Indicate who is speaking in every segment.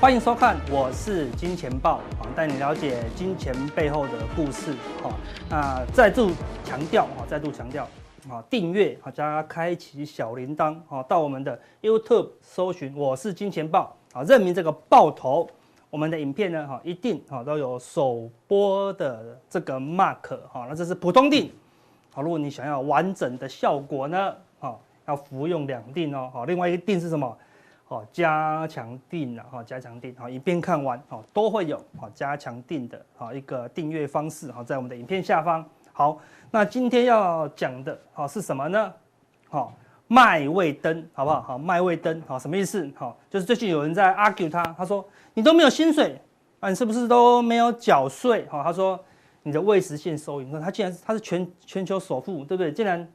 Speaker 1: 欢迎收看，我是金钱豹啊，带你了解金钱背后的故事。好，那再度强调啊，再度强调啊，订阅啊加开启小铃铛啊，到我们的 YouTube 搜寻我是金钱豹啊，认明这个爆头，我们的影片呢哈一定哈都有首播的这个 mark 哈，那这是普通錠。好，如果你想要完整的效果呢，好，要服用两錠哦。好，另外一个錠是什么？哦，加强錠啊，哈，加强定，好，影片看完，哦，都会有，好，加强定的，好，一个订阅方式，好，在我们的影片下方。好，那今天要讲的，好，是什么呢？好，麦味登，好不好？好，麦味登，好，什么意思？好，就是最近有人在 argue 他，他说你都没有薪水，啊，你是不是都没有缴税？好，他说你的未实现收益，你看他竟然他是全全球首富，对不对？竟然。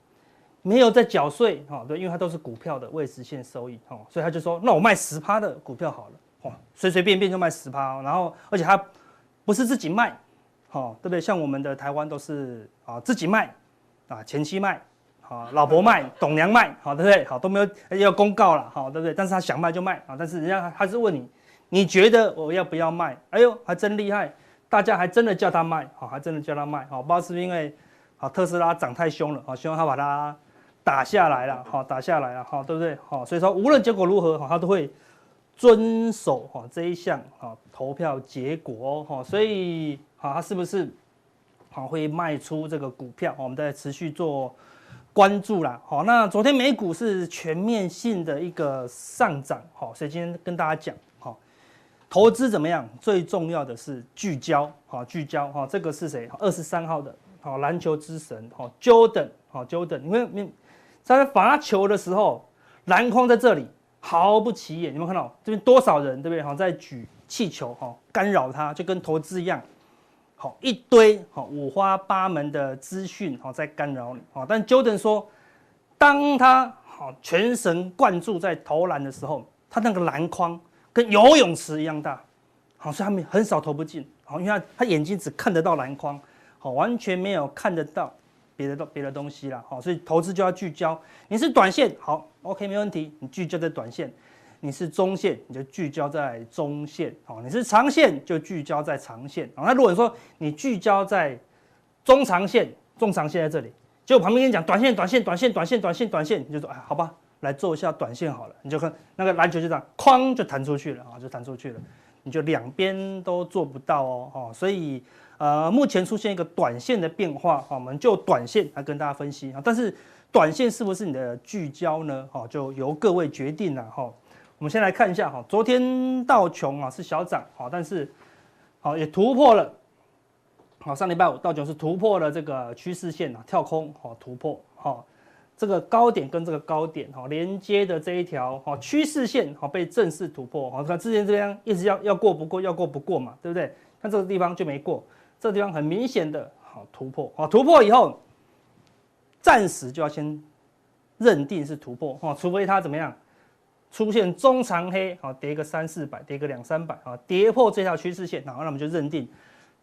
Speaker 1: 没有在缴税，哈，对，因为它都是股票的未实现收益，哈，所以他就说，那我卖十趴的股票好了，哦，随随便便就卖十趴，然后而且他不是自己卖，哦，对不对？像我们的台湾都是啊自己卖，啊前妻卖，啊老婆卖，董娘卖，好，对不对？好都没有要公告了，好，对不对？但是他想卖就卖，啊，但是人家还是问你，你觉得我要不要卖？哎呦，还真厉害，大家还真的叫他卖，好，还真的叫他卖，好，不知道是不是因为啊特斯拉涨太凶了，啊，希望他把它。打下来了，好，打下来了，好，对不对？好，所以说无论结果如何，哈，他都会遵守哈这一项哈投票结果，哈，所以好，他是不是好会卖出这个股票？我们再持续做关注啦，好，那昨天美股是全面性的一个上涨，好，所以今天跟大家讲，好，投资怎么样？最重要的是聚焦，好，聚焦，哈，这个是谁？二十三号的，好，篮球之神，好，Jordan，好，Jordan，因为你。在罚球的时候，篮筐在这里毫不起眼，你们看到这边多少人，对不对？好，在举气球，哈，干扰他，就跟投资一样，好一堆，好五花八门的资讯，好在干扰你，好。但 Jordan 说，当他好全神贯注在投篮的时候，他那个篮筐跟游泳池一样大，好，所以他们很少投不进，好，因为他他眼睛只看得到篮筐，好，完全没有看得到。别的东别的东西了，好，所以投资就要聚焦。你是短线，好，OK，没问题，你聚焦在短线；你是中线，你就聚焦在中线，好，你是长线就聚焦在长线。那如果说你聚焦在中长线，中长线在这里，结果旁边跟你讲短线，短线，短线，短线，短线，短线，你就说，哎，好吧，来做一下短线好了。你就看那个篮球就这样，哐就弹出去了啊，就弹出去了，你就两边都做不到哦，哦，所以。呃，目前出现一个短线的变化，我们就短线来跟大家分析啊。但是短线是不是你的聚焦呢？哈，就由各位决定了哈。我们先来看一下哈，昨天道琼啊是小涨，好，但是好也突破了。好，上礼拜五道琼是突破了这个趋势线啊，跳空好突破好，这个高点跟这个高点哈连接的这一条好趋势线好被正式突破。好，看之前这样一直要要过不过要过不过嘛，对不对？看这个地方就没过。这地方很明显的好突破，好突破以后，暂时就要先认定是突破，哈，除非它怎么样出现中长黑，好跌个三四百，跌个两三百，啊，跌破这条趋势线，然后那我们就认定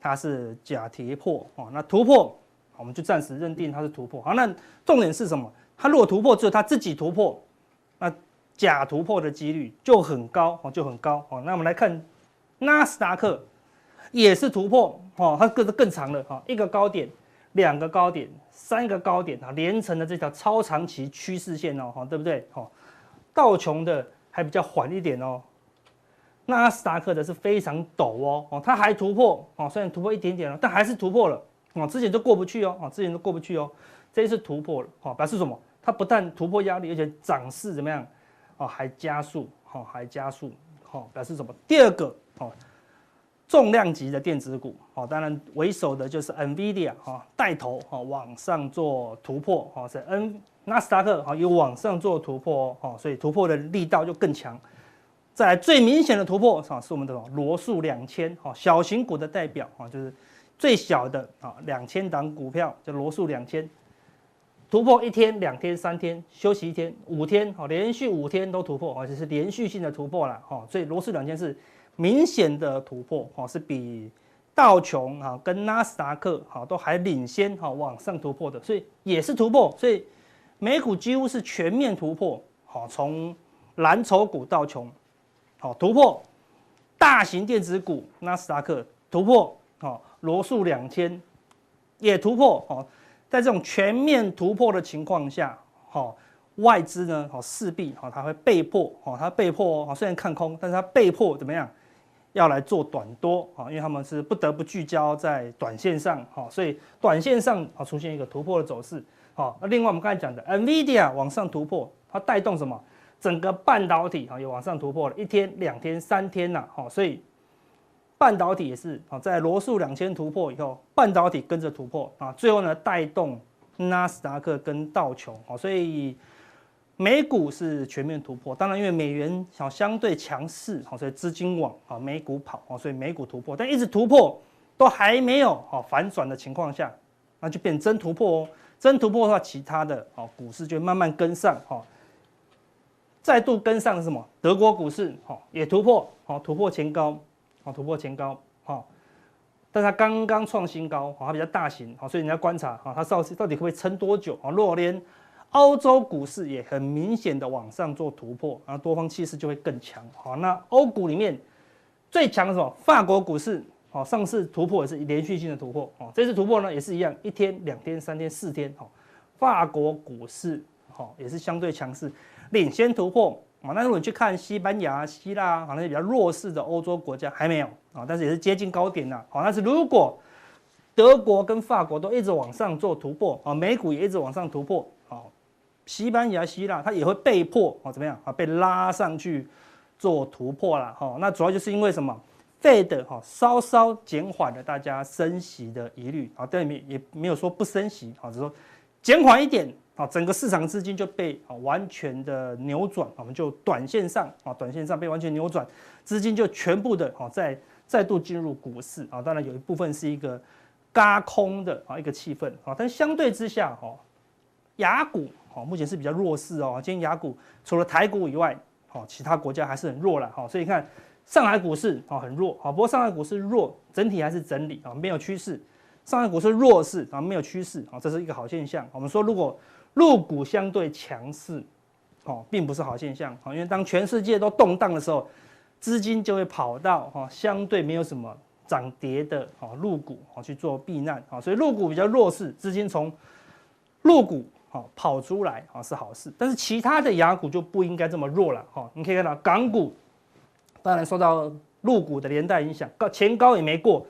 Speaker 1: 它是假跌破，哦，那突破，我们就暂时认定它是突破，好，那重点是什么？它如果突破只有它自己突破，那假突破的几率就很高，哦，就很高，哦，那我们来看纳斯达克。也是突破哦，它个子更长了哈，一个高点，两个高点，三个高点啊，连成了这条超长期趋势线哦，哈，对不对？哈，道琼的还比较缓一点哦，纳斯达克的是非常陡哦，哦，它还突破哦，虽然突破一点点了，但还是突破了哦，之前都过不去哦，哦，之前都过不去哦，这一次突破了，哦，表示什么？它不但突破压力，而且涨势怎么样？哦，还加速，哦，还加速，哦，表示什么？第二个，哦。重量级的电子股，好，当然为首的就是 NVIDIA 哈，带头哈往上做突破，哈，是 N 纳斯达克哈有往上做突破，哈，所以突破的力道就更强。再来最明显的突破，哈，是我们的罗素两千，哈，小型股的代表，哈，就是最小的啊两千档股票，叫罗素两千，突破一天、两天、三天，休息一天，五天，哈，连续五天都突破，而且是连续性的突破了，哈，所以罗素两千是。明显的突破，哈，是比道琼啊跟纳斯达克哈都还领先，哈，往上突破的，所以也是突破，所以美股几乎是全面突破，好，从蓝筹股道琼，好突破，大型电子股纳斯达克突破，哦，罗素两千也突破，哦，在这种全面突破的情况下，哦，外资呢，哦，势必，哦，它会被迫，哦，它被迫，哦，虽然看空，但是它被迫怎么样？要来做短多啊，因为他们是不得不聚焦在短线上，哈，所以短线上啊出现一个突破的走势，好，那另外我们刚才讲的 NVIDIA 往上突破，它带动什么？整个半导体啊也往上突破了，一天、两天、三天呐，好，所以半导体也是啊，在罗素两千突破以后，半导体跟着突破啊，最后呢带动纳斯达克跟道琼，好，所以。美股是全面突破，当然因为美元好相对强势，好，所以资金往啊美股跑，啊，所以美股突破，但一直突破都还没有好反转的情况下，那就变真突破哦。真突破的话，其他的啊股市就慢慢跟上，哈，再度跟上是什么？德国股市哈也突破，好突破前高，好突破前高，好，但它刚刚创新高，好它比较大型，好，所以你要观察，好它到到底会不会撑多久？啊，若连。欧洲股市也很明显的往上做突破，然后多方气势就会更强。好，那欧股里面最强的是什么？法国股市，好，上次突破也是连续性的突破。哦，这次突破呢也是一样，一天、两天、三天、四天，好，法国股市，好，也是相对强势，领先突破。啊，那如果你去看西班牙、希腊，好，那些比较弱势的欧洲国家还没有，啊，但是也是接近高点了。好，但是如果德国跟法国都一直往上做突破，啊，美股也一直往上突破。西班牙、希腊，它也会被迫哦，怎么样啊？被拉上去做突破了哈。那主要就是因为什么？Fed 哈稍稍减缓了大家升息的疑虑啊，但也也没有说不升息啊，只是说减缓一点啊，整个市场资金就被啊完全的扭转，我们就短线上啊，短线上被完全扭转，资金就全部的啊再再度进入股市啊。当然有一部分是一个轧空的啊一个气氛啊，但相对之下哈，雅股。好，目前是比较弱势哦。今天雅股除了台股以外，好，其他国家还是很弱了。好，所以你看上海股市啊很弱。好，不过上海股市弱，整体还是整理啊，没有趋势。上海股市弱势啊，没有趋势啊，这是一个好现象。我们说，如果陆股相对强势，哦，并不是好现象啊，因为当全世界都动荡的时候，资金就会跑到哈相对没有什么涨跌的啊陆股啊去做避难啊，所以陆股比较弱势，资金从陆股。好，跑出来啊是好事，但是其他的亚股就不应该这么弱了哈。你可以看到港股，当然受到陆股的连带影响，高前高也没过，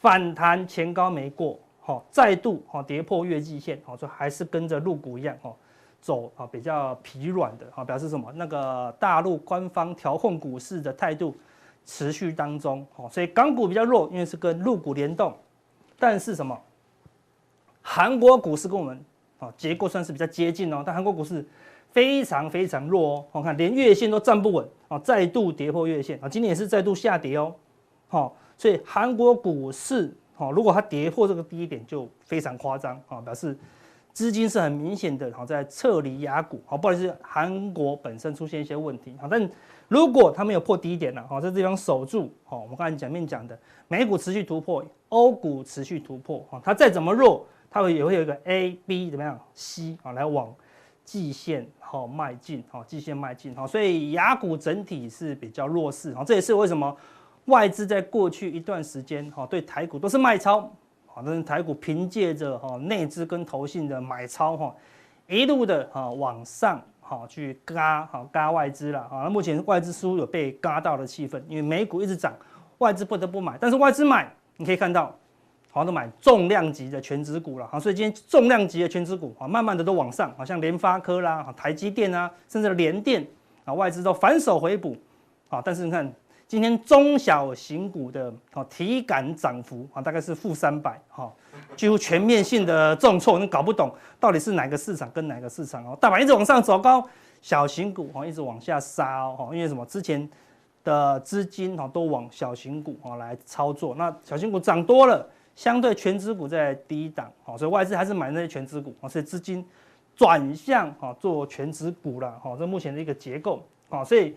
Speaker 1: 反弹前高没过，好，再度好跌破月季线，好，所以还是跟着陆股一样哈走啊比较疲软的啊，表示什么？那个大陆官方调控股市的态度持续当中，好，所以港股比较弱，因为是跟陆股联动，但是什么？韩国股市跟我们。结构算是比较接近哦，但韩国股市非常非常弱哦。我看连月线都站不稳啊，再度跌破月线啊，今天也是再度下跌哦。好，所以韩国股市哦，如果它跌破这个低点就非常夸张啊，表示资金是很明显的好在撤离亚股。好，不好意思韩国本身出现一些问题啊，但如果它没有破低点了，好，在这地方守住，好，我们刚才前面讲的美股持续突破，欧股持续突破啊，它再怎么弱。它会也会有一个 A、B 怎么样？C 啊，来往季线好迈进，好季线迈进，好，所以亚股整体是比较弱势，好，这也是为什么外资在过去一段时间，哈，对台股都是卖超，好，但是台股凭借着哈内资跟投信的买超，哈，一路的哈往上，好去嘎，好嘎外资了，啊，那目前外资似乎有被嘎到的气氛，因为美股一直涨，外资不得不买，但是外资买，你可以看到。好像，都买重量级的权值股了，好，所以今天重量级的权值股啊，慢慢的都往上，好像联发科啦、台积电啊，甚至联电啊，外资都反手回补，啊，但是你看今天中小型股的啊体感涨幅啊，大概是负三百，哈，几乎全面性的重挫，你搞不懂到底是哪个市场跟哪个市场哦，大盘一直往上走高，小型股啊一直往下杀哦，因为什么？之前的资金哈都往小型股啊来操作，那小型股涨多了。相对权值股在低档，好，所以外资还是买那些权值股，所以资金转向哈做权值股了，好，这目前的一个结构，好，所以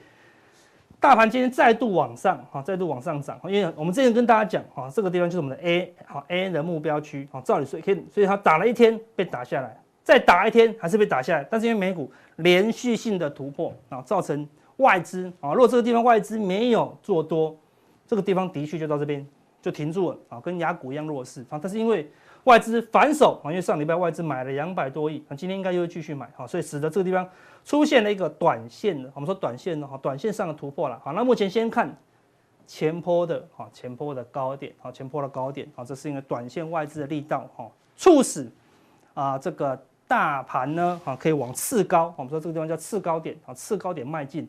Speaker 1: 大盘今天再度往上，哈，再度往上涨，因为我们之前跟大家讲，哈，这个地方就是我们的 A，好 A 的目标区，好，照理说可以，所以它打了一天被打下来，再打一天还是被打下来，但是因为美股连续性的突破，啊，造成外资，啊，如果这个地方外资没有做多。这个地方的确就到这边就停住了啊，跟雅股一样弱势啊。但是因为外资反手啊，因为上礼拜外资买了两百多亿，那今天应该又会继续买啊，所以使得这个地方出现了一个短线的，我们说短线的哈，短线上的突破了。好，那目前先看前坡的哈，前坡的高点啊，前坡的高点啊，这是因为短线外资的力道哈，促使啊这个大盘呢啊可以往次高，我们说这个地方叫次高点啊，次高点迈进。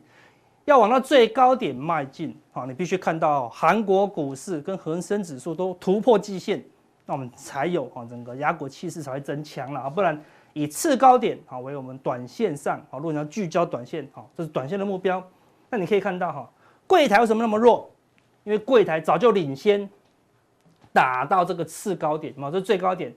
Speaker 1: 要往到最高点迈进。啊，你必须看到韩国股市跟恒生指数都突破季线，那我们才有啊整个亚股气势才会增强了啊，不然以次高点啊为我们短线上啊，如果你要聚焦短线啊，这是短线的目标，那你可以看到哈，柜台为什么那么弱？因为柜台早就领先打到这个次高点嘛，这最高点，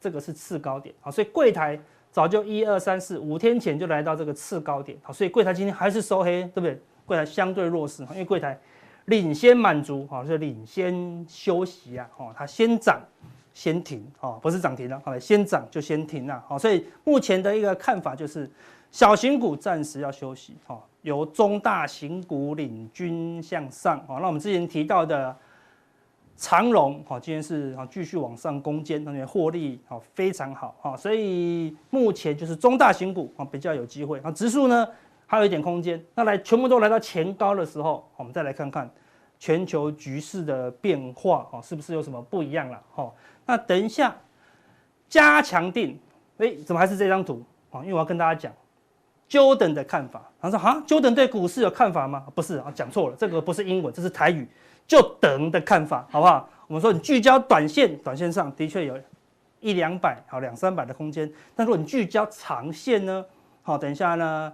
Speaker 1: 这个是次高点。啊，所以柜台早就一二三四五天前就来到这个次高点。啊，所以柜台今天还是收黑，对不对？柜台相对弱势，因为柜台领先满足，哈，是领先休息啊，哈，它先涨先停，哦，不是涨停了，好，先涨就先停了，好，所以目前的一个看法就是，小型股暂时要休息，哈，由中大型股领军向上，好，那我们之前提到的长荣，好，今天是啊继续往上攻坚，而且获利好非常好，哈，所以目前就是中大型股啊比较有机会，啊，指数呢？还有一点空间，那来全部都来到前高的时候，我们再来看看全球局势的变化，哦，是不是有什么不一样了？哦，那等一下加强定，哎，怎么还是这张图？哦，因为我要跟大家讲 Jordan 的看法。他说哈，Jordan 对股市有看法吗？不是啊，讲错了，这个不是英文，这是台语，就等的看法，好不好？我们说你聚焦短线，短线上的确有一两百，好两三百的空间，但如果你聚焦长线呢？好，等一下呢？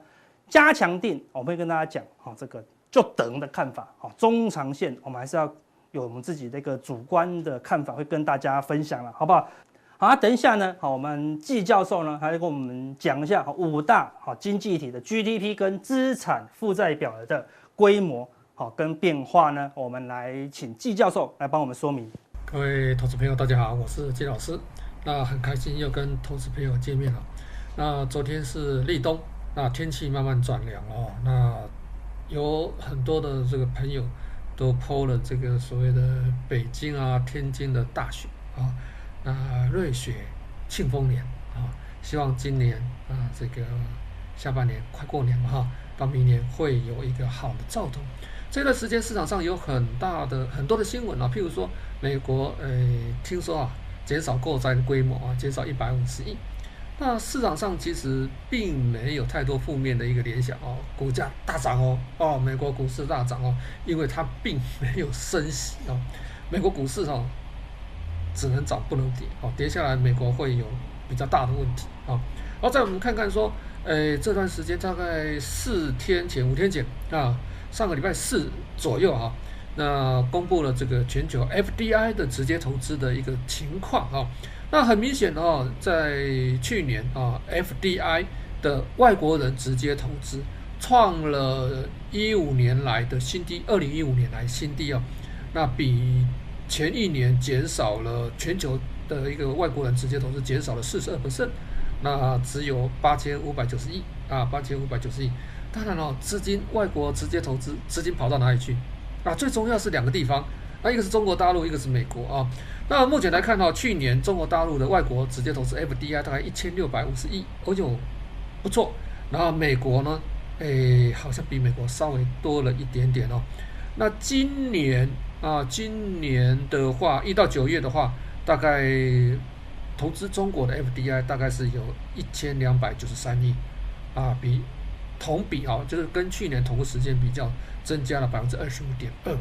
Speaker 1: 加强定，我会跟大家讲，哈，这个就等的看法，哈，中长线我们还是要有我们自己的一个主观的看法，会跟大家分享了，好不好？好，等一下呢，好，我们季教授呢，还会跟我们讲一下五大好经济体的 GDP 跟资产负债表的规模，好跟变化呢，我们来请季教授来帮我们说明。
Speaker 2: 各位投资朋友，大家好，我是季老师，那很开心又跟投资朋友见面了。那昨天是立冬。那天气慢慢转凉哦，那有很多的这个朋友都 po 了这个所谓的北京啊、天津的大雪啊，那瑞雪庆丰年啊，希望今年啊这个下半年快过年了哈，到明年会有一个好的兆头。这段时间市场上有很大的很多的新闻啊，譬如说美国呃听说啊减少购债的规模啊，减少一百五十亿。那市场上其实并没有太多负面的一个联想哦，股价大涨哦，哦，美国股市大涨哦，因为它并没有升息哦，美国股市哦只能涨不能跌哦，跌下来美国会有比较大的问题啊。好，再我们看看说，诶，这段时间大概四天前、五天前啊，上个礼拜四左右啊，那公布了这个全球 FDI 的直接投资的一个情况啊。那很明显哦，在去年啊，FDI 的外国人直接投资创了一五年来的新低，二零一五年来新低哦。那比前一年减少了全球的一个外国人直接投资减少了四十二%，那只有八千五百九十亿啊，八千五百九十亿。当然了，资金外国直接投资资金跑到哪里去？啊，最重要是两个地方，啊，一个是中国大陆，一个是美国啊。那目前来看哈，去年中国大陆的外国直接投资 FDI 大概一千六百五十亿，哦哟，不错。然后美国呢，诶，好像比美国稍微多了一点点哦。那今年啊，今年的话，一到九月的话，大概投资中国的 FDI 大概是有一千两百九十三亿，啊，比同比啊，就是跟去年同个时间比较，增加了百分之二十五点二，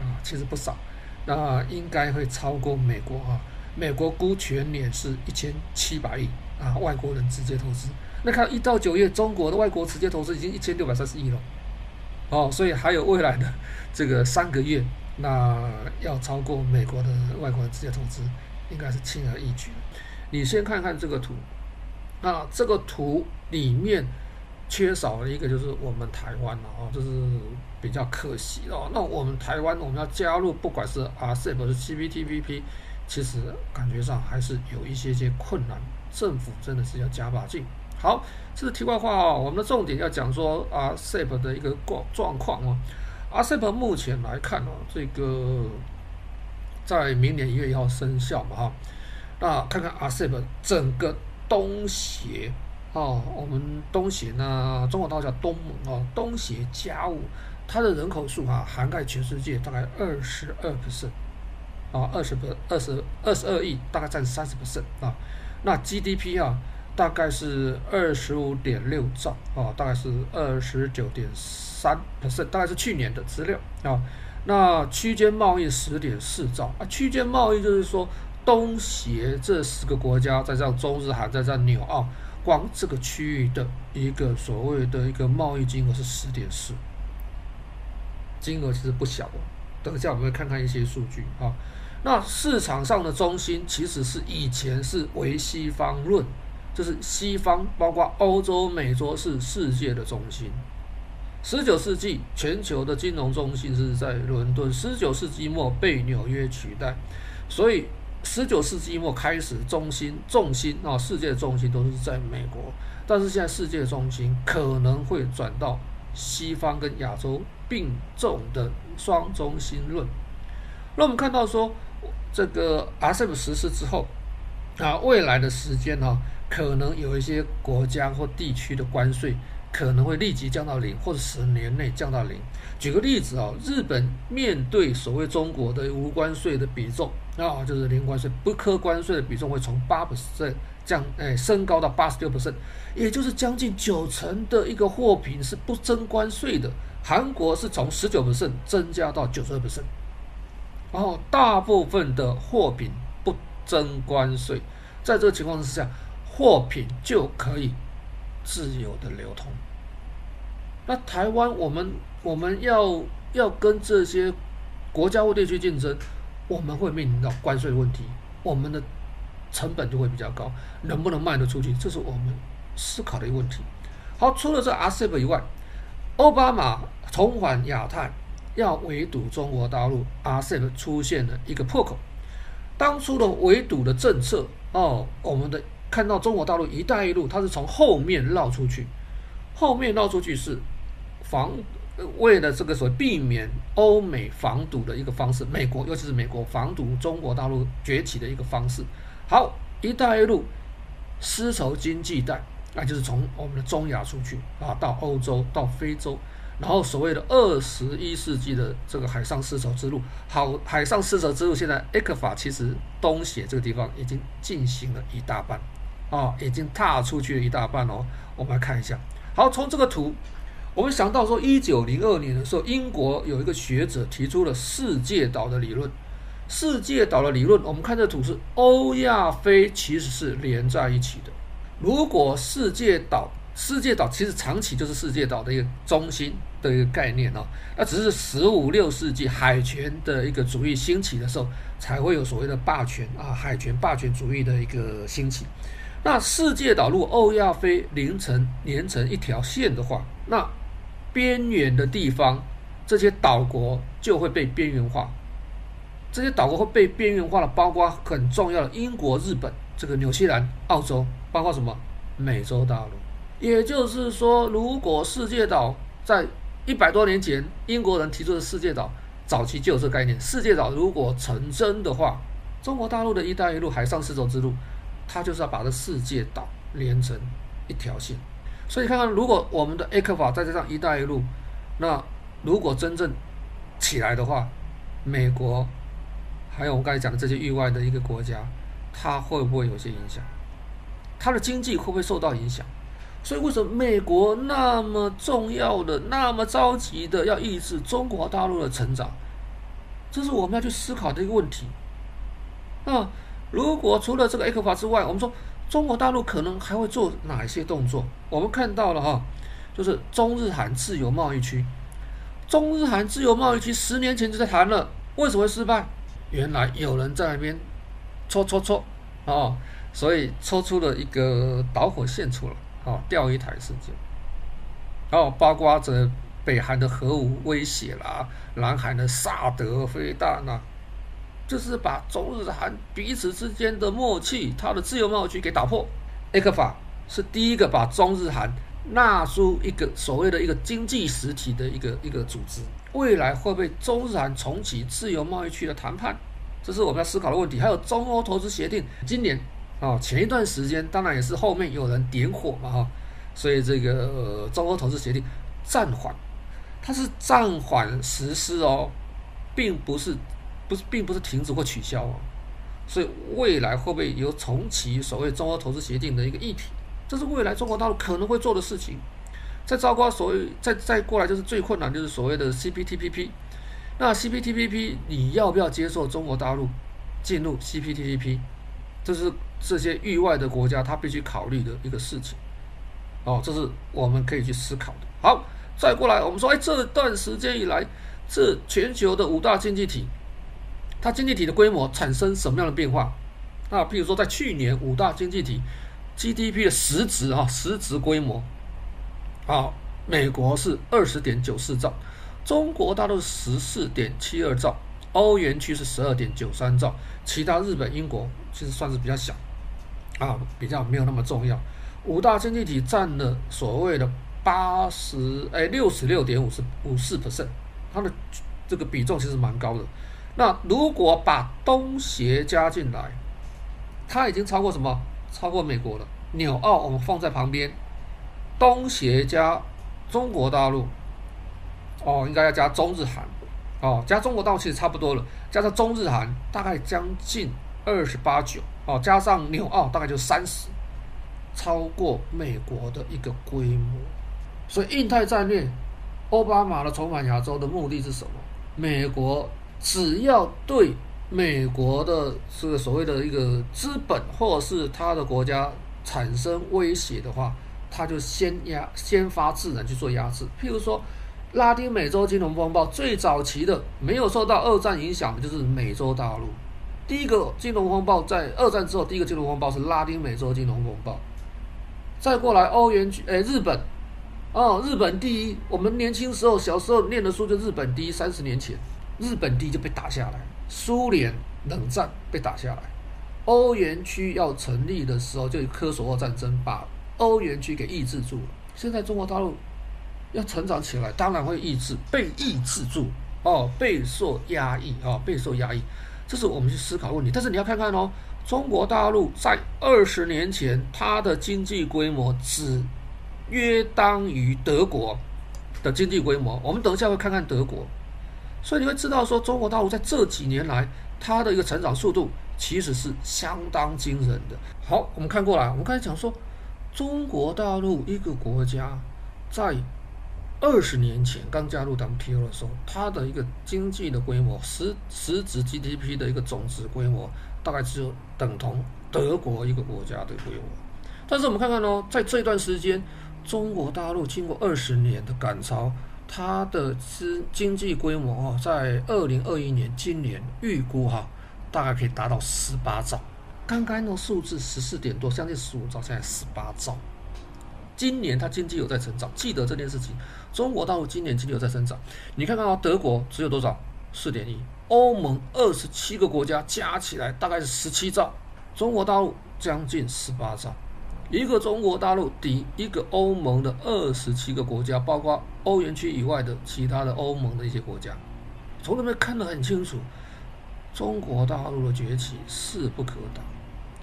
Speaker 2: 啊，其实不少。那应该会超过美国啊，美国估全年是一千七百亿啊，外国人直接投资。那看一到九月，中国的外国直接投资已经一千六百三十亿了，哦，所以还有未来的这个三个月，那要超过美国的外国人直接投资，应该是轻而易举。你先看看这个图，那这个图里面。缺少了一个就是我们台湾了啊，这是比较可惜哦。那我们台湾我们要加入，不管是 RCEP 或是 CPTPP，其实感觉上还是有一些些困难。政府真的是要加把劲。好，这是题外话哦。我们的重点要讲说 RCEP 的一个状状况哦。RCEP 目前来看哦，这个在明年一月一号生效嘛哈，那看看 RCEP 整个东协哦，我们东协呢，中国大陆叫东盟哦，东协加五，它的人口数啊，涵盖全世界大概二十二 percent 啊，二十不二十二十二亿，大概占三十 percent 啊，那 GDP 啊。大概是二十五点六兆啊，大概是二十九点三 percent，大概是去年的资料啊。那区间贸易十点四兆啊，区间贸易就是说东协这十个国家，再加上中日韩，再加上纽澳，光这个区域的一个所谓的一个贸易金额是十点四，金额其实不小哦。等一下我们会看看一些数据啊。那市场上的中心其实是以前是唯西方论。就是西方，包括欧洲、美洲是世界的中心。十九世纪全球的金融中心是在伦敦，十九世纪末被纽约取代，所以十九世纪末开始中心重心啊，世界的重心都是在美国。但是现在世界的中心可能会转到西方跟亚洲并重的双中心论。那我们看到说，这个 RCEP 实施之后啊，未来的时间呢？可能有一些国家或地区的关税可能会立即降到零，或者十年内降到零。举个例子啊，日本面对所谓中国的无关税的比重啊，就是零关税、不课关税的比重会从八 percent 降，哎，升高到八十六 percent，也就是将近九成的一个货品是不征关税的。韩国是从十九 percent 增加到九十二 percent，然后大部分的货品不征关税，在这个情况之下。货品就可以自由的流通。那台湾，我们我们要要跟这些国家或地区竞争，我们会面临到关税问题，我们的成本就会比较高，能不能卖得出去，这是我们思考的一个问题。好，除了这 RCEP 以外，奥巴马重返亚太，要围堵中国大陆，RCEP 出现了一个破口。当初的围堵的政策哦，我们的。看到中国大陆“一带一路”，它是从后面绕出去，后面绕出去是防，为了这个所谓避免欧美防堵的一个方式。美国，尤其是美国防堵中国大陆崛起的一个方式。好，“一带一路”丝绸经济带，那就是从我们的中亚出去啊，到欧洲，到非洲，然后所谓的二十一世纪的这个海上丝绸之路。好，海上丝绸之路现在埃克法其实东协这个地方已经进行了一大半。啊，已经踏出去了一大半哦。我们来看一下。好，从这个图，我们想到说，一九零二年的时候，英国有一个学者提出了世界岛的理论。世界岛的理论，我们看这图是欧亚非其实是连在一起的。如果世界岛，世界岛其实长期就是世界岛的一个中心的一个概念哦。那只是十五六世纪海权的一个主义兴起的时候，才会有所谓的霸权啊，海权霸权主义的一个兴起。那世界岛如果欧亚非连成连成一条线的话，那边缘的地方这些岛国就会被边缘化。这些岛国会被边缘化的，包括很重要的英国、日本、这个纽西兰、澳洲，包括什么美洲大陆。也就是说，如果世界岛在一百多年前英国人提出的世界岛，早期就有这个概念。世界岛如果成真的话，中国大陆的一带一路海上丝绸之路。它就是要把这世界岛连成一条线，所以看看，如果我们的 ECFA 再加上“一带一路”，那如果真正起来的话，美国还有我刚才讲的这些域外的一个国家，它会不会有些影响？它的经济会不会受到影响？所以为什么美国那么重要的、那么着急的要抑制中国大陆的成长？这是我们要去思考的一个问题。那。如果除了这个 ECFA 之外，我们说中国大陆可能还会做哪一些动作？我们看到了哈，就是中日韩自由贸易区。中日韩自由贸易区十年前就在谈了，为什么会失败？原来有人在那边戳戳戳啊，所以戳出了一个导火线出来啊，钓鱼台事件。然后包括着北韩的核武威胁啦，南韩的萨德飞弹呐。就是把中日韩彼此之间的默契，它的自由贸易区给打破。ECFA 是第一个把中日韩纳入一个所谓的一个经济实体的一个一个组织。未来会不会中日韩重启自由贸易区的谈判？这是我们要思考的问题。还有中欧投资协定，今年啊前一段时间，当然也是后面有人点火嘛哈，所以这个、中欧投资协定暂缓，它是暂缓实施哦，并不是不是并不是停止或取消哦。所以未来会不会有重启所谓中欧投资协定的一个议题？这是未来中国大陆可能会做的事情。再糟糕，所谓再再过来就是最困难，就是所谓的 CPTPP。那 CPTPP 你要不要接受中国大陆进入 CPTPP？这是这些域外的国家他必须考虑的一个事情。哦，这是我们可以去思考的。好，再过来我们说，哎，这段时间以来，这全球的五大经济体，它经济体的规模产生什么样的变化？那譬如说，在去年五大经济体 GDP 的实值啊，实值规模。啊，美国是二十点九四兆，中国大陆十四点七二兆，欧元区是十二点九三兆，其他日本、英国其实算是比较小，啊，比较没有那么重要。五大经济体占了所谓的八十哎六十六点五十五四 percent，它的这个比重其实蛮高的。那如果把东协加进来，它已经超过什么？超过美国了。纽澳我们放在旁边。东协加中国大陆，哦，应该要加中日韩，哦，加中国大陆其实差不多了，加上中日韩大概将近二十八九，哦，加上纽澳大概就三十，超过美国的一个规模。所以印太战略，奥巴马的重返亚洲的目的是什么？美国只要对美国的这个所谓的一个资本或者是他的国家产生威胁的话。他就先压先发制人去做压制，譬如说，拉丁美洲金融风暴最早期的没有受到二战影响的，就是美洲大陆。第一个金融风暴在二战之后，第一个金融风暴是拉丁美洲金融风暴。再过来欧元区，哎，日本，哦，日本第一。我们年轻时候小时候念的书就日本第一，三十年前日本地就被打下来。苏联冷战被打下来，欧元区要成立的时候就科索沃战争把。欧元区给抑制住了，现在中国大陆要成长起来，当然会抑制，被抑制住哦，备受压抑哦，备受压抑，这是我们去思考问题。但是你要看看哦，中国大陆在二十年前，它的经济规模只约当于德国的经济规模。我们等一下会看看德国，所以你会知道说，中国大陆在这几年来，它的一个成长速度其实是相当惊人的。好，我们看过来，我们刚才讲说。中国大陆一个国家，在二十年前刚加入 WTO 的时候，它的一个经济的规模，实实质 GDP 的一个总值规模，大概只有等同德国一个国家的规模。但是我们看看哦，在这段时间，中国大陆经过二十年的赶超，它的经经济规模哦，在二零二一年今年预估哈，大概可以达到十八兆。刚刚那个数字十四点多，将近十五兆，现在十八兆。今年它经济有在成长，记得这件事情。中国大陆今年经济有在增长。你看看啊，德国只有多少？四点一。欧盟二十七个国家加起来大概是十七兆，中国大陆将近十八兆。一个中国大陆抵一个欧盟的二十七个国家，包括欧元区以外的其他的欧盟的一些国家。从这边看得很清楚，中国大陆的崛起势不可挡。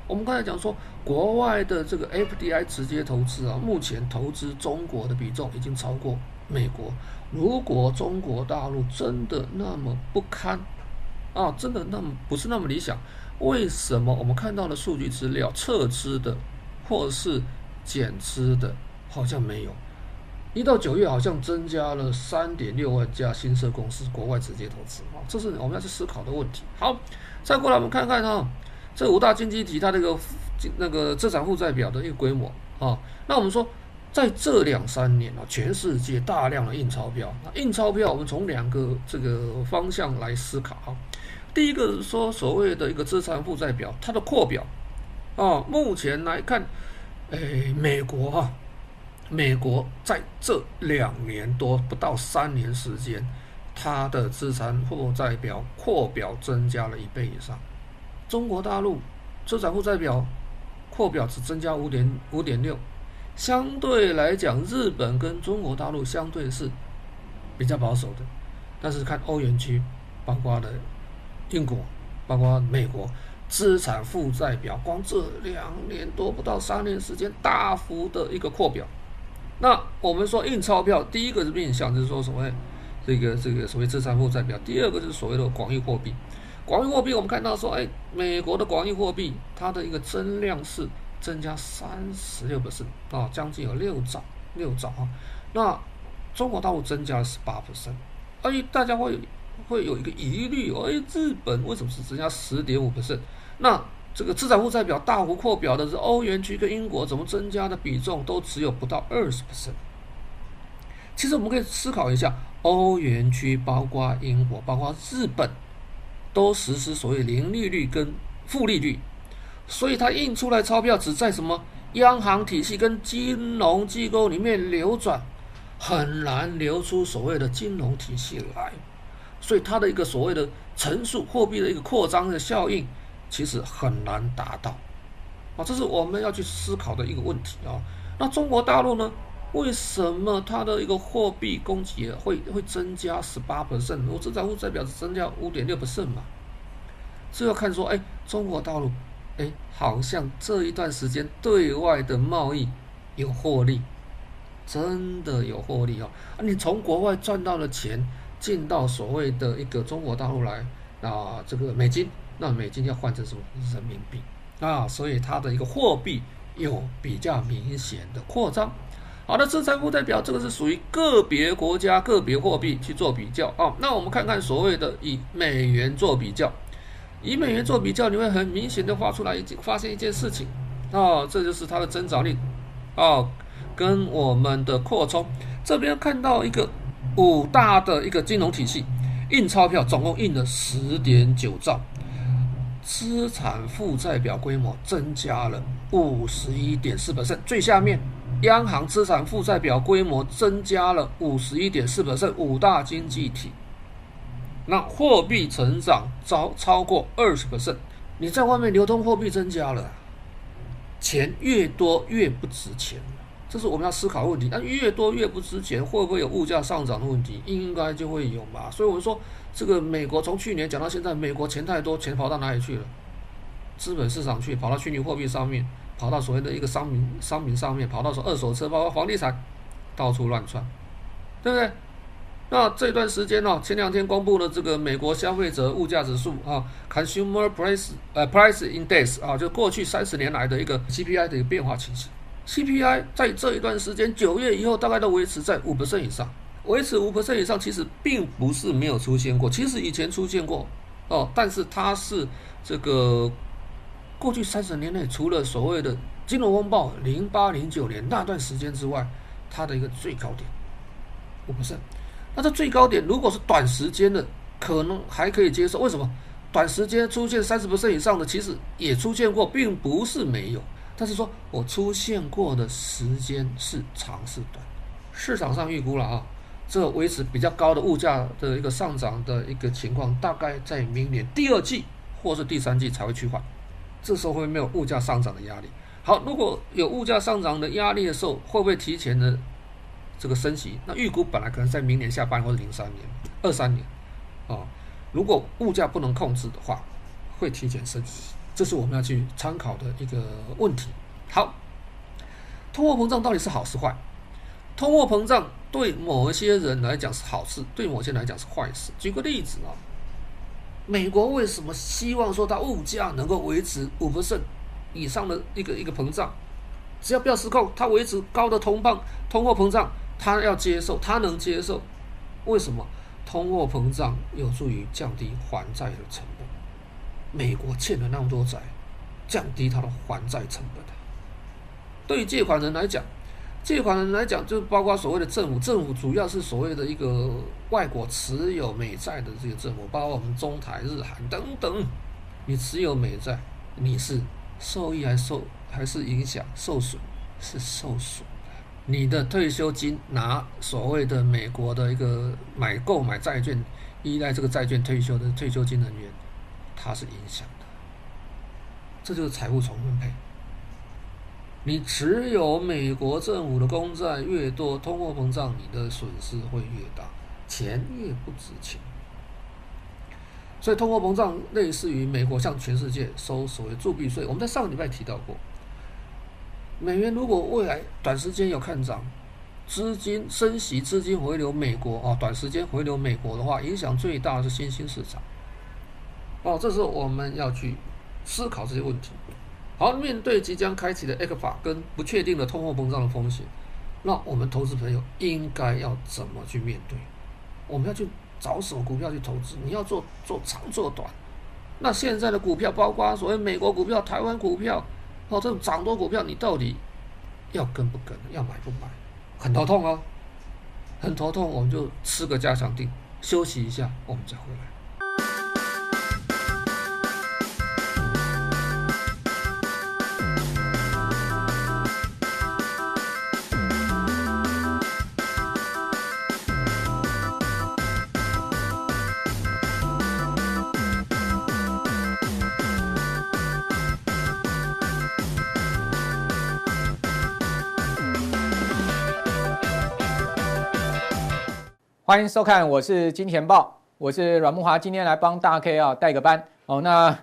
Speaker 2: 我们刚才讲说，国外的这个 FDI 直接投资啊，目前投资中国的比重已经超过美国。如果中国大陆真的那么不堪啊，真的那么不是那么理想，为什么我们看到的数据资料撤资的或是减资的，好像没有？一到九月好像增加了三点六万家新设公司国外直接投资啊，这是我们要去思考的问题。好，再过来我们看看哈。这五大经济体它这个那个资产负债表的一个规模啊，那我们说在这两三年啊，全世界大量的印钞票，印钞票我们从两个这个方向来思考啊。第一个是说所谓的一个资产负债表，它的扩表啊，目前来看，哎，美国哈，美国在这两年多不到三年时间，它的资产负债表扩表增加了一倍以上。中国大陆资产负债表扩表只增加五点五点六，相对来讲，日本跟中国大陆相对是比较保守的。但是看欧元区，包括了英国，包括美国，资产负债表光这两年多不到三年时间，大幅的一个扩表。那我们说印钞票，第一个是面向就是说所谓这个这个所谓资产负债表，第二个就是所谓的广义货币。广义货币我们看到说，哎，美国的广义货币它的一个增量是增加三十六%，啊，将近有六兆六兆啊。那中国大陆增加了十八%，哎，大家会会有一个疑虑，哎，日本为什么是增加十点五 percent？那这个资产负债表大幅扩表的是欧元区跟英国，怎么增加的比重都只有不到二十 percent？其实我们可以思考一下，欧元区包括英国，包括日本，都实施所谓零利率跟负利率，所以它印出来钞票只在什么央行体系跟金融机构里面流转，很难流出所谓的金融体系来，所以它的一个所谓的乘数货币的一个扩张的效应。其实很难达到，啊，这是我们要去思考的一个问题啊。那中国大陆呢？为什么它的一个货币供给会会增加十八 percent？我资产负债表只增加五点六 percent 嘛？这要看说，哎，中国大陆，哎，好像这一段时间对外的贸易有获利，真的有获利哦。啊，你从国外赚到的钱进到所谓的一个中国大陆来啊，这个美金。那美金要换成什么人民币啊？所以它的一个货币有比较明显的扩张。好的，资产负债表这个是属于个别国家个别货币去做比较啊。那我们看看所谓的以美元做比较，以美元做比较，你会很明显的画出来一件发现一件事情啊，这就是它的增长率啊，跟我们的扩充。这边看到一个五大的一个金融体系印钞票，总共印了十点九兆。资产负债表规模增加了五十一点四%，最下面，央行资产负债表规模增加了五十一点四%，五大经济体，那货币成长超超过二十%，你在外面流通货币增加了，钱越多越不值钱，这是我们要思考的问题。那越多越不值钱，会不会有物价上涨的问题？应该就会有吧。所以我们说。这个美国从去年讲到现在，美国钱太多，钱跑到哪里去了？资本市场去，跑到虚拟货币上面，跑到所谓的一个商品商品上面，跑到说二手车，包括房地产，到处乱窜，对不对？那这段时间呢、哦，前两天公布了这个美国消费者物价指数啊，Consumer Price 呃 Price Index 啊，就过去三十年来的一个 CPI 的一个变化情形。CPI 在这一段时间，九月以后大概都维持在五%以上。维持五%以上，其实并不是没有出现过，其实以前出现过哦，但是它是这个过去三十年内，除了所谓的金融风暴零八零九年那段时间之外，它的一个最高点五%。那这最高点如果是短时间的，可能还可以接受。为什么？短时间出现三十%以上的，其实也出现过，并不是没有。但是说我出现过的时间是长是短，市场上预估了啊。这维持比较高的物价的一个上涨的一个情况，大概在明年第二季或是第三季才会趋缓。这时候会没有物价上涨的压力。好，如果有物价上涨的压力的时候，会不会提前的这个升息？那预估本来可能在明年下半或者零三年、二三年啊。如果物价不能控制的话，会提前升息。这是我们要去参考的一个问题。好，通货膨胀到底是好是坏？通货膨胀对某一些人来讲是好事，对某些人来讲是坏事。举个例子啊，美国为什么希望说它物价能够维持五%以上的一个一个膨胀？只要不要失控，它维持高的通膨、通货膨胀，它要接受，它能接受。为什么？通货膨胀有助于降低还债的成本。美国欠了那么多债，降低它的还债成本。对于借款人来讲。借款人来讲，就包括所谓的政府，政府主要是所谓的一个外国持有美债的这个政府，包括我们中台、日韩等等。你持有美债，你是受益还是受还是影响受损？是受损。你的退休金拿所谓的美国的一个买购买债券，依赖这个债券退休的退休金人员，它是影响的。这就是财富重分配。你持有美国政府的公债越多，通货膨胀，你的损失会越大。钱越不值钱。所以通货膨胀类似于美国向全世界收所谓铸币税。我们在上个礼拜提到过，美元如果未来短时间有看涨，资金升息，资金回流美国啊，短时间回流美国的话，影响最大的是新兴市场。哦，这时候我们要去思考这些问题。好，面对即将开启的 ECFA 跟不确定的通货膨胀的风险，那我们投资朋友应该要怎么去面对？我们要去找什么股票去投资？你要做做长做短？那现在的股票，包括所谓美国股票、台湾股票，哦，这种涨多股票，你到底要跟不跟？要买不买？很头痛哦，很头痛，我们就吃个加强定，休息一下，我们再回来。
Speaker 3: 欢迎收看，我是金钱豹，我是阮慕华，今天来帮大 K 啊带个班哦。那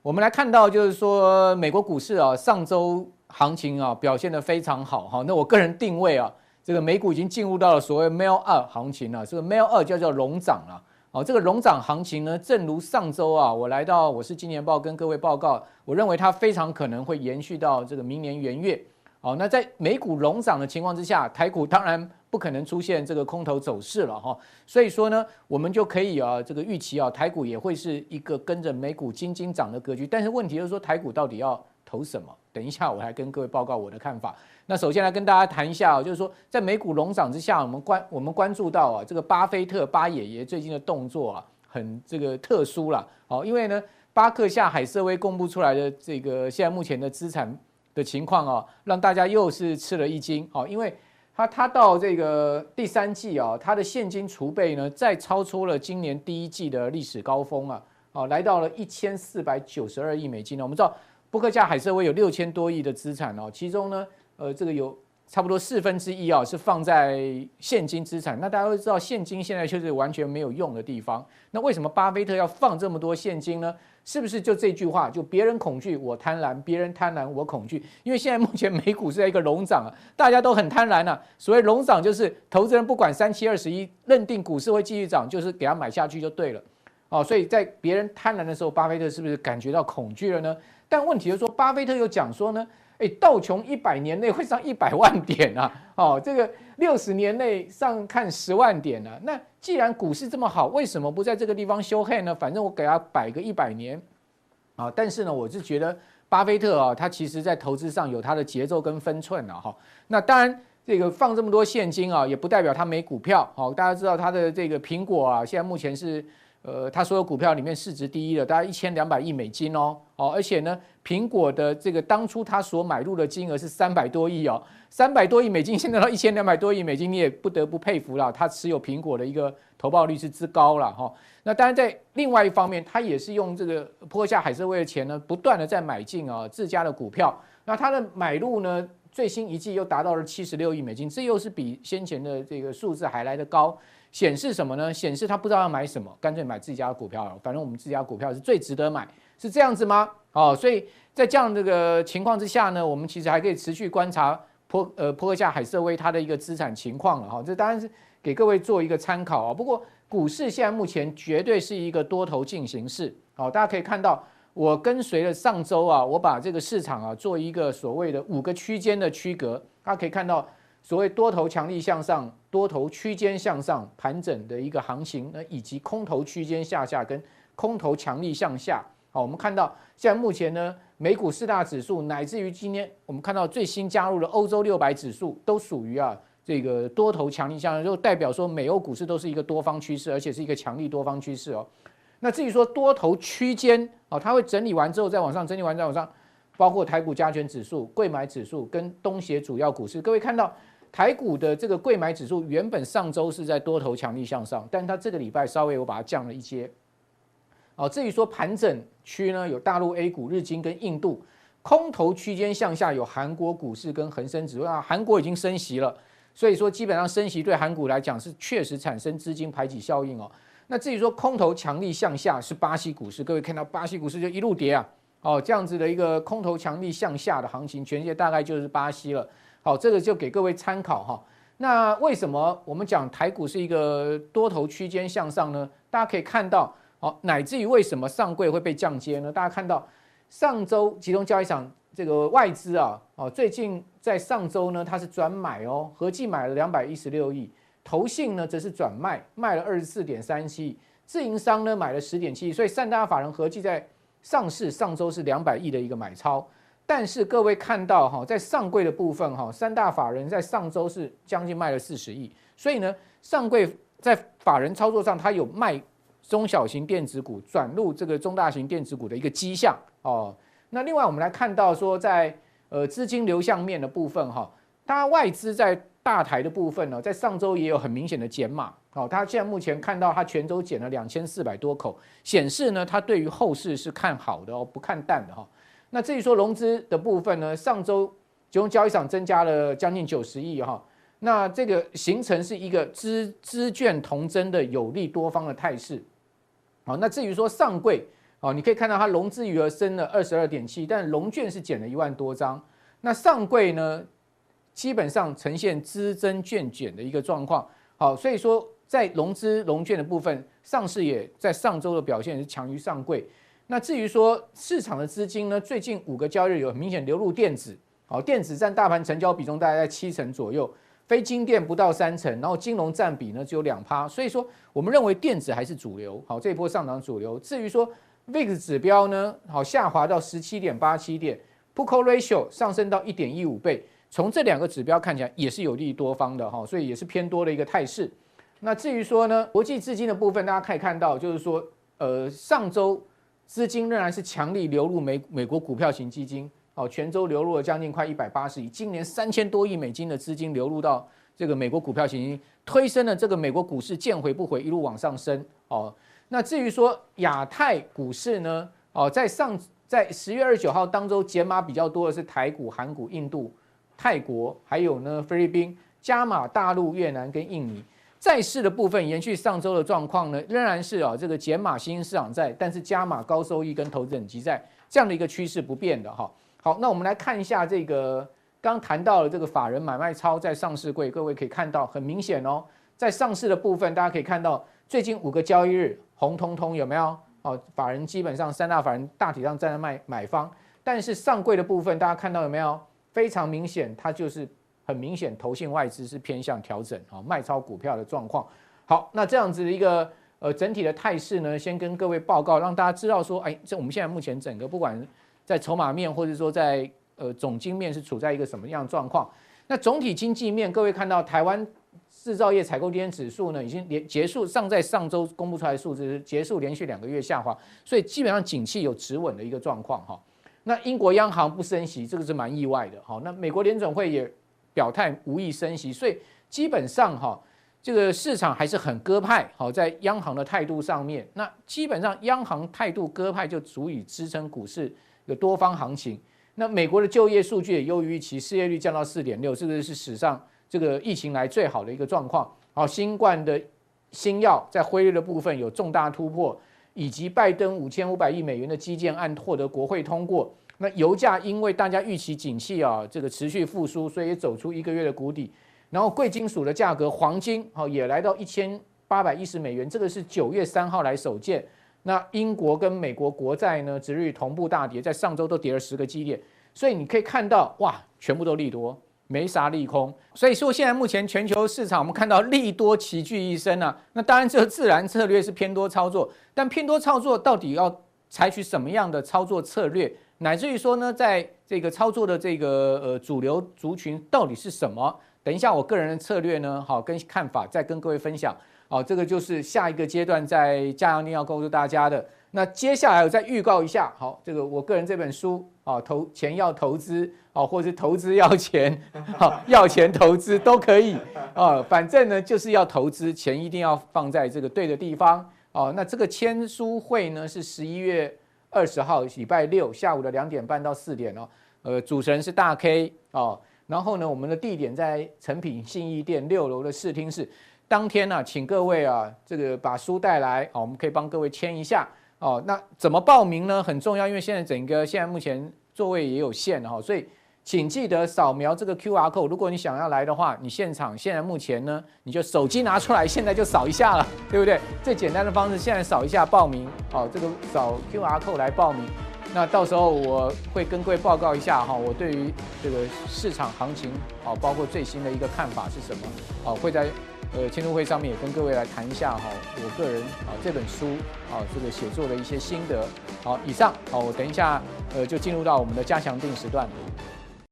Speaker 3: 我们来看到，就是说美国股市啊，上周行情啊表现得非常好哈。那我个人定位啊，这个美股已经进入到了所谓 Melt 二行情了，这个 Melt 二叫做龙涨了。哦，这个龙涨行情呢，正如上周啊，我来到我是金钱爆跟各位报告，我认为它非常可能会延续到这个明年元月。好，那在美股龙涨的情况之下，台股当然不可能出现这个空头走势了哈。所以说呢，我们就可以啊，这个预期啊，台股也会是一个跟着美股金金涨的格局。但是问题就是说，台股到底要投什么？等一下我还跟各位报告我的看法。那首先来跟大家谈一下啊，就是说在美股龙涨之下，我们关我们关注到啊，这个巴菲特巴爷爷最近的动作啊，很这个特殊了。好，因为呢，巴克夏海瑟威公布出来的这个现在目前的资产。的情况啊，让大家又是吃了一惊哦，因为他他到这个第三季啊，他的现金储备呢再超出了今年第一季的历史高峰啊，哦，来到了一千四百九十二亿美金呢。我们知道，波克夏海瑟威有六千多亿的资产哦，其中呢，呃，这个有。差不多四分之一啊，是放在现金资产。那大家都知道，现金现在就是完全没有用的地方。那为什么巴菲特要放这么多现金呢？是不是就这句话？就别人恐惧我贪婪，别人贪婪我恐惧。因为现在目前美股是在一个龙涨啊，大家都很贪婪啊。所谓龙涨，就是投资人不管三七二十一，认定股市会继续涨，就是给他买下去就对了。哦，所以在别人贪婪的时候，巴菲特是不是感觉到恐惧了呢？但问题就是说，巴菲特又讲说呢？哎，道琼一百年内会上一百万点啊！哦，这个六十年内上看十万点呢、啊？那既然股市这么好，为什么不在这个地方修黑呢？反正我给他摆个一百年啊！但是呢，我是觉得巴菲特啊，他其实在投资上有他的节奏跟分寸啊。哈。那当然，这个放这么多现金啊，也不代表他没股票。好，大家知道他的这个苹果啊，现在目前是。呃，他所有股票里面市值第一的，大概一千两百亿美金哦，哦，而且呢，苹果的这个当初他所买入的金额是三百多亿哦，三百多亿美金，现在到一千两百多亿美金，你也不得不佩服了，他持有苹果的一个投报率是之高了哈。那当然在另外一方面，他也是用这个泼下海瑟威的钱呢，不断的在买进啊自家的股票，那他的买入呢，最新一季又达到了七十六亿美金，这又是比先前的这个数字还来得高。显示什么呢？显示他不知道要买什么，干脆买自己家的股票了。反正我们自家股票是最值得买，是这样子吗？哦，所以在这样这个情况之下呢，我们其实还可以持续观察波呃波克夏海瑟威它的一个资产情况了哈。这当然是给各位做一个参考啊。不过股市现在目前绝对是一个多头进行式。好，大家可以看到，我跟随了上周啊，我把这个市场啊做一个所谓的五个区间的区隔，大家可以看到。所谓多头强力向上、多头区间向上盘整的一个行情，那以及空头区间下下跟空头强力向下。我们看到现在目前呢，美股四大指数乃至于今天我们看到最新加入的欧洲六百指数，都属于啊这个多头强力向上，就代表说美欧股市都是一个多方趋势，而且是一个强力多方趋势哦。那至于说多头区间啊，它会整理完之后再往上，整理完再往上，包括台股加权指数、柜买指数跟东协主要股市，各位看到。台股的这个柜买指数原本上周是在多头强力向上，但它这个礼拜稍微我把它降了一些。哦，至于说盘整区呢，有大陆 A 股、日经跟印度，空头区间向下有韩国股市跟恒生指数啊，韩国已经升息了，所以说基本上升息对韩股来讲是确实产生资金排挤效应哦。那至于说空头强力向下是巴西股市，各位看到巴西股市就一路跌啊，哦这样子的一个空头强力向下的行情，全世界大概就是巴西了。好，这个就给各位参考哈。那为什么我们讲台股是一个多头区间向上呢？大家可以看到，好，乃至于为什么上柜会被降阶呢？大家看到上周集中交易场这个外资啊，哦，最近在上周呢，它是转买哦，合计买了两百一十六亿，投信呢则是转卖，卖了二十四点三七亿，自营商呢买了十点七亿，所以三大法人合计在上市上周是两百亿的一个买超。但是各位看到哈，在上柜的部分哈，三大法人在上周是将近卖了四十亿，所以呢，上柜在法人操作上，它有卖中小型电子股转入这个中大型电子股的一个迹象哦。那另外我们来看到说，在呃资金流向面的部分哈，它外资在大台的部分呢，在上周也有很明显的减码哦。它现在目前看到它全周减了两千四百多口，显示呢，它对于后市是看好的哦，不看淡的哈。那至于说融资的部分呢，上周集中交易场增加了将近九十亿哈，那这个形成是一个资资券同增的有利多方的态势。好，那至于说上柜，哦，你可以看到它融资余额升了二十二点七，但融券是减了一万多张。那上柜呢，基本上呈现资增券减的一个状况。好，所以说在融资融券的部分，上市也在上周的表现是强于上柜。那至于说市场的资金呢，最近五个交易日有明显流入电子，好，电子占大盘成交比重大概在七成左右，非金电不到三成，然后金融占比呢只有两趴，所以说我们认为电子还是主流，好，这一波上涨主流。至于说 VIX 指标呢，好，下滑到十七点八七点 p u c o Ratio 上升到一点一五倍，从这两个指标看起来也是有利多方的哈，所以也是偏多的一个态势。那至于说呢，国际资金的部分，大家可以看到，就是说，呃，上周。资金仍然是强力流入美美国股票型基金，哦，全周流入了将近快一百八十亿，今年三千多亿美金的资金流入到这个美国股票型，推升了这个美国股市见回不回，一路往上升，哦，那至于说亚太股市呢，哦，在上在十月二十九号当周减码比较多的是台股、韩股、印度、泰国，还有呢菲律宾，加码大陆、越南跟印尼。债市的部分延续上周的状况呢，仍然是啊这个减码新兴市场债，但是加码高收益跟投资等级债这样的一个趋势不变的哈。好，那我们来看一下这个刚谈到了这个法人买卖超在上市柜，各位可以看到很明显哦，在上市的部分大家可以看到最近五个交易日红彤彤有没有？哦，法人基本上三大法人大体上站在卖买方，但是上柜的部分大家看到有没有？非常明显，它就是。很明显，投信外资是偏向调整啊，卖超股票的状况。好，那这样子的一个呃整体的态势呢，先跟各位报告，让大家知道说，哎，这我们现在目前整个不管在筹码面，或者说在呃总经面是处在一个什么样的状况。那总体经济面，各位看到台湾制造业采购经指数呢，已经连结束上在上周公布出来的数字是结束连续两个月下滑，所以基本上景气有止稳的一个状况哈。那英国央行不升息，这个是蛮意外的。哈，那美国联准会也。表态无意升息，所以基本上哈，这个市场还是很鸽派。好，在央行的态度上面，那基本上央行态度鸽派就足以支撑股市有多方行情。那美国的就业数据也优于预期，失业率降到四点六，这个是史上这个疫情来最好的一个状况。好，新冠的新药在辉瑞的部分有重大突破，以及拜登五千五百亿美元的基建案获得国会通过。那油价因为大家预期景气啊，这个持续复苏，所以走出一个月的谷底。然后贵金属的价格，黄金好也来到一千八百一十美元，这个是九月三号来首见。那英国跟美国国债呢，殖利率同步大跌，在上周都跌了十个基点。所以你可以看到，哇，全部都利多，没啥利空。所以说现在目前全球市场，我们看到利多齐聚一身啊。那当然，这个自然策略是偏多操作，但偏多操作到底要采取什么样的操作策略？乃至于说呢，在这个操作的这个呃主流族群到底是什么？等一下，我个人的策略呢，好跟看法再跟各位分享。好，这个就是下一个阶段在加强錠要告诉大家的。那接下来我再预告一下，好，这个我个人这本书啊，投钱要投资啊，或者是投资要钱，好，要钱投资都可以啊，反正呢就是要投资，钱一定要放在这个对的地方哦。那这个签书会呢是十一月。二十号礼拜六下午的两点半到四点哦，呃，主持人是大 K 哦，然后呢，我们的地点在诚品信义店六楼的视听室。当天呢、请各位啊，这个把书带来啊，我们可以帮各位签一下哦。那怎么报名呢？很重要，因为现在整个现在目前座位也有限哈，所以请记得扫描这个 QR code。如果你想要来的话，你现场现在目前呢，你就手机拿出来，现在就扫一下了，对不对？最简单的方式，现在扫一下报名哦，这个扫 QR code 来报名。那到时候我会跟各位报告一下哈，我对于这个市场行情啊，包括最新的一个看法是什么啊，会在呃签书会上面也跟各位来谈一下哈，我个人啊这本书啊这个写作的一些心得。好，以上好，我等一下呃就进入到我们的加强定时段。